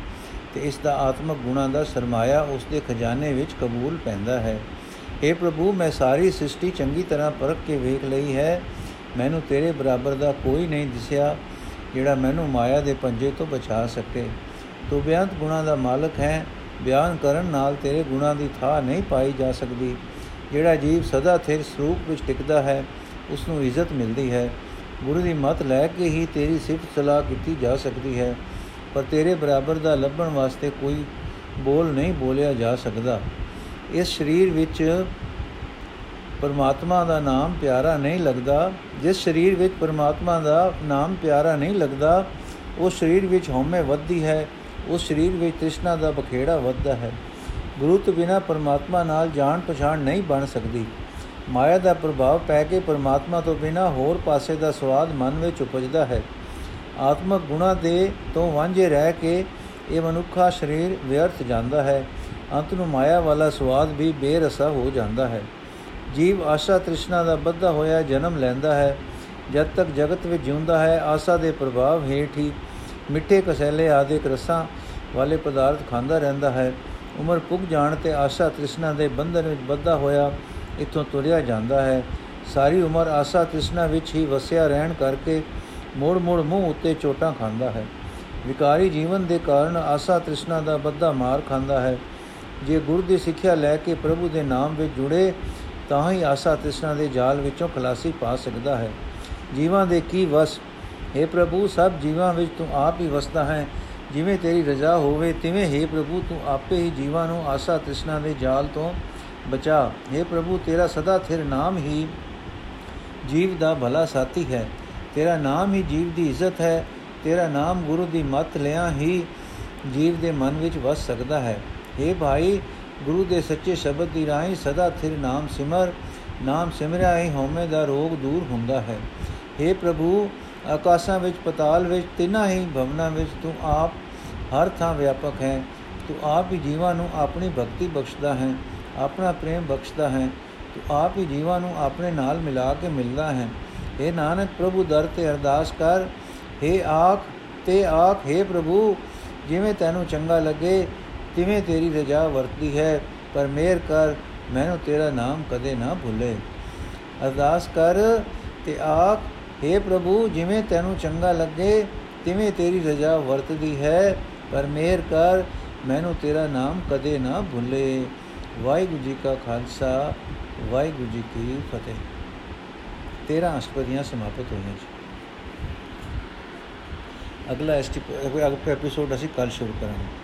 ਤੇ ਇਸ ਦਾ ਆਤਮਕ ਗੁਣਾ ਦਾ ਸਰਮਾਇਆ ਉਸ ਦੇ ਖਜ਼ਾਨੇ ਵਿੱਚ ਕਬੂਲ ਪੈਂਦਾ ਹੈ। اے ਪ੍ਰਭੂ, ਮੈਂ ਸਾਰੀ ਸ੍ਰਿਸ਼ਟੀ ਚੰਗੀ ਤਰ੍ਹਾਂ ਪਰਖ ਕੇ ਵੇਖ ਲਈ ਹੈ ਮੈਨੂੰ ਤੇਰੇ ਬਰਾਬਰ ਦਾ ਕੋਈ ਨਹੀਂ ਦਿਸਿਆ ਜਿਹੜਾ ਮੈਨੂੰ ਮਾਇਆ ਦੇ ਪੰਜੇ ਤੋਂ ਬਚਾ ਸਕੇ। ਤੂੰ ਬਿਆੰਤ ਗੁਣਾ ਦਾ ਮਾਲਕ ਹੈ। ਬਿਆਨ ਕਰਨ ਨਾਲ ਤੇਰੇ ਗੁਣਾ ਦੀ ਥਾਂ ਨਹੀਂ ਪਾਈ ਜਾ ਸਕਦੀ। ਜਿਹੜਾ ਜੀਵ ਸਦਾ ਥਿਰ ਸਰੂਪ ਵਿੱਚ ਟਿਕਦਾ ਹੈ ਉਸ ਨੂੰ ਇੱਜ਼ਤ ਮਿਲਦੀ ਹੈ। ਗੁਰੂ ਦੀ ਮਤ ਲੈ ਕੇ ਹੀ ਤੇਰੀ ਸਿਫਤ ਸਲਾਹ ਕੀਤੀ ਜਾ ਸਕਦੀ ਹੈ। ਪਰ ਤੇਰੇ ਬਰਾਬਰ ਦਾ ਲੱਭਣ ਵਾਸਤੇ ਕੋਈ ਬੋਲ ਨਹੀਂ ਬੋਲਿਆ ਜਾ ਸਕਦਾ। ਇਸ ਸਰੀਰ ਵਿੱਚ ਪਰਮਾਤਮਾ ਦਾ ਨਾਮ ਪਿਆਰਾ ਨਹੀਂ ਲੱਗਦਾ। ਜਿਸ ਸਰੀਰ ਵਿੱਚ ਪਰਮਾਤਮਾ ਦਾ ਨਾਮ ਪਿਆਰਾ ਨਹੀਂ ਲੱਗਦਾ ਉਸ ਸਰੀਰ ਵਿੱਚ ਹਉਮੈ ਵੱਧਦੀ ਹੈ ਉਸ ਸਰੀਰ ਵਿੱਚ ਤ੍ਰਿਸ਼ਨਾ ਦਾ ਬਖੇੜਾ ਵੱਧਦਾ ਹੈ। ਗੁਰੂ ਤੋਂ ਬਿਨਾ ਪਰਮਾਤਮਾ ਨਾਲ ਜਾਣ ਪਛਾਣ ਨਹੀਂ ਬਣ ਸਕਦੀ। ਮਾਇਆ ਦਾ ਪ੍ਰਭਾਵ ਪੈ ਕੇ ਪਰਮਾਤਮਾ ਤੋਂ ਬਿਨਾ ਹੋਰ ਪਾਸੇ ਦਾ ਸਵਾਦ ਮਨ ਵਿੱਚ ਉਪਜਦਾ ਹੈ। ਆਤਮਕ ਗੁਣਾ ਦੇ ਤੋਂ ਵਾਂਝੇ ਰਹਿ ਕੇ ਇਹ ਮਨੁੱਖਾ ਸਰੀਰ ਵਿਅਰਥ ਜਾਂਦਾ ਹੈ। ਅੰਤ ਨੂੰ ਮਾਇਆ ਵਾਲਾ ਸਵਾਦ ਵੀ ਬੇਰਸਾ ਹੋ ਜਾਂਦਾ ਹੈ। ਜੀਵ ਆਸ਼ਾ ਤ੍ਰਿਸ਼ਨਾ ਦਾ ਬੱਧਾ ਹੋਇਆ ਜਨਮ ਲੈਂਦਾ ਹੈ, ਜਦ ਤੱਕ ਜਗਤ ਵਿੱਚ ਜਿਉਂਦਾ ਹੈ, ਆਸਾ ਦੇ ਪ੍ਰਭਾਵ ਹੇਠ ਹੀ ਮਿੱਠੇ ਕਸੈਲੇ ਆਦਿਕ ਰਸਾਂ ਵਾਲੇ ਪਦਾਰਥ ਖਾਂਦਾ ਰਹਿੰਦਾ ਹੈ। ਉਮਰ ਪੁੱਗ ਜਾਣ ਤੇ ਆਸ਼ਾ ਤ੍ਰਿਸ਼ਨਾ ਦੇ ਬੰਧਨ ਵਿੱਚ ਬੱਧਾ ਹੋਇਆ ਇਥੋਂ ਤੁਰਿਆ ਜਾਂਦਾ ਹੈ। ਸਾਰੀ ਉਮਰ ਆਸਾ ਤ੍ਰਿਸ਼ਨਾ ਵਿੱਚ ਹੀ ਵਸਿਆ ਰਹਿਣ ਕਰਕੇ ਮੋੜ ਮੋੜ ਮੂੰਹ ਉੱਤੇ ਚੋਟਾਂ ਖਾਂਦਾ ਹੈ। ਵਿਕਾਰੀ ਜੀਵਨ ਦੇ ਕਾਰਨ ਆਸਾ ਤ੍ਰਿਸ਼ਨਾ ਦਾ ਬੱਧਾ ਮਾਰ ਖਾਂਦਾ ਹੈ। ਜੇ ਗੁਰ ਦੀ ਸਿੱਖਿਆ ਲੈ ਕੇ ਪ੍ਰਭੂ ਦੇ ਨਾਮ ਵਿੱਚ ਜੁੜੇ ਤਾਂ ਹੀ ਆਸਾ ਤ੍ਰਿਸ਼ਨਾ ਦੇ ਜਾਲ ਵਿੱਚੋਂ ਖਲਾਸੀ ਪਾ ਸਕਦਾ ਹੈ ਜੀਵਾਂ ਦੇ ਕੀ ਵਸ हे ਪ੍ਰਭੂ ਸਭ ਜੀਵਾਂ ਵਿੱਚ ਤੂੰ ਆਪ ਹੀ ਵਸਦਾ ਹੈ ਜਿਵੇਂ ਤੇਰੀ ਰਜ਼ਾ ਹੋਵੇ ਤਿਵੇਂ हे ਪ੍ਰਭੂ ਤੂੰ ਆਪੇ ਹੀ ਜੀਵਾਂ ਨੂੰ ਆਸਾ ਤ੍ਰਿਸ਼ਨਾ ਦੇ ਜਾਲ ਤੋਂ ਬਚਾ हे ਪ੍ਰਭੂ ਤੇਰਾ ਸਦਾ ਥਿਰ ਨਾਮ ਹੀ ਜੀਵ ਦਾ ਭਲਾ ਸਾਥੀ ਹੈ ਤੇਰਾ ਨਾਮ ਹੀ ਜੀਵ ਦੀ ਇੱਜ਼ਤ ਹੈ ਤੇਰਾ ਨਾਮ ਗੁਰੂ ਦੀ ਮੱਤ ਲਿਆ ਹੀ ਜੀਵ ਦੇ ਮਨ ਵਿੱਚ ਵਸ ਸਕਦਾ ਹੈ हे ਭਾਈ ਗੁਰੂ ਦੇ ਸੱਚੇ ਸ਼ਬਦ ਦੀ ਰਾਹੀਂ ਸਦਾ ਥਿਰ ਨਾਮ ਸਿਮਰ ਨਾਮ ਸਿਮਰਿਆ ਹੀ ਹਉਮੈ ਦਾ ਰੋਗ ਦੂਰ ਹੁੰਦਾ ਹੈ हे ਪ੍ਰਭੂ ਆਕਾਸ਼ਾਂ ਵਿੱਚ ਪਤਾਲ ਵਿੱਚ ਤਿੰਨਾਂ ਹੀ ਭਵਨਾਂ ਵਿੱਚ ਤੂੰ ਆਪ ਹਰ ਥਾਂ ਵਿਆਪਕ ਹੈ ਤੂੰ ਆਪ ਹੀ ਜੀਵਾਂ ਨੂੰ ਆਪਣੀ ਭਗਤੀ ਬਖਸ਼ਦਾ ਹੈ ਆਪਣਾ ਪ੍ਰੇਮ ਬਖਸ਼ਦਾ ਹੈ ਤੂੰ ਆਪ ਹੀ ਜੀਵਾਂ ਨੂੰ ਆਪਣੇ ਨਾਲ ਮਿਲਾ ਕੇ ਮਿਲਦਾ ਹੈ हे ਨਾਨਕ ਪ੍ਰਭੂ ਦਰ ਤੇ ਅਰਦਾਸ ਕਰ हे ਆਖ ਤੇ ਆਖ हे ਪ੍ਰਭੂ ਜਿਵੇਂ ਤੈਨੂੰ ਚੰਗਾ ਲੱਗੇ ਤਿਵੇਂ ਤੇਰੀ ਰਜਾ ਵਰਤਦੀ ਹੈ? ਪਰ ਮੇਰ ਕਰ, ਮੈਨੂੰ ਤੇਰਾ ਨਾਮ ਕਦੇ ਨਾ ਭੁੱਲੇ। ਅਰਦਾਸ ਕਰ ਤੇ ਆਖ हे ਪ੍ਰਭੂ, ਜਿਵੇਂ ਤੈਨੂੰ ਚੰਗਾ ਲੱਗੇ, ਤਿਵੇਂ ਤੇਰੀ ਰਜਾ ਵਰਤਦੀ ਹੈ। ਪਰ ਮੇਰ ਕਰ, ਮੈਨੂੰ ਤੇਰਾ ਨਾਮ ਕਦੇ ਨਾ ਭੁੱਲੇ। ਵਾਹਿਗੁਰੂ ਜੀ ਕਾ ਖਾਲਸਾ, ਵਾਹਿਗੁਰੂ ਜੀ ਕੀ ਫਤਿਹ। 13 ਅਸ਼ਟਪਦੀਆਂ ਸਮਾਪਤ ਹੋਈਆਂ ਜੀ। ਅਗਲਾ ਐਪੀਸੋਡ ਅਸੀਂ ਕੱਲ ਸ਼ੁਰੂ ਕਰਾਂਗੇ।